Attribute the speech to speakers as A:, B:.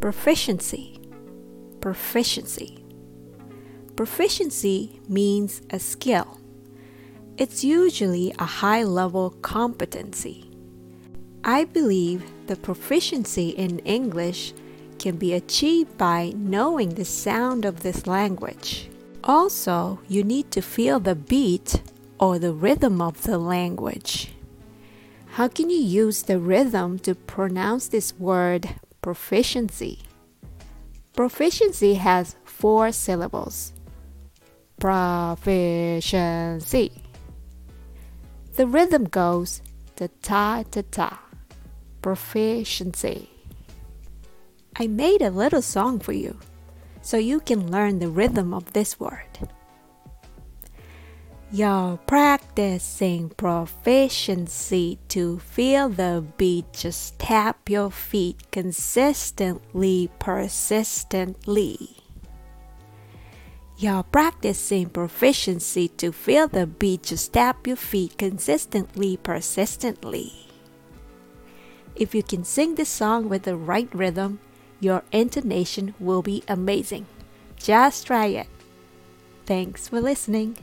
A: Proficiency. Proficiency. Proficiency means a skill. It's usually a high level competency. I believe the proficiency in English can be achieved by knowing the sound of this language. Also, you need to feel the beat or the rhythm of the language. How can you use the rhythm to pronounce this word proficiency? Proficiency has four syllables. Proficiency. The rhythm goes ta ta ta ta. Proficiency. I made a little song for you so you can learn the rhythm of this word. You're practicing proficiency to feel the beat. Just tap your feet consistently, persistently. You're practicing proficiency to feel the beat. Just tap your feet consistently, persistently. If you can sing this song with the right rhythm, your intonation will be amazing. Just try it. Thanks for listening.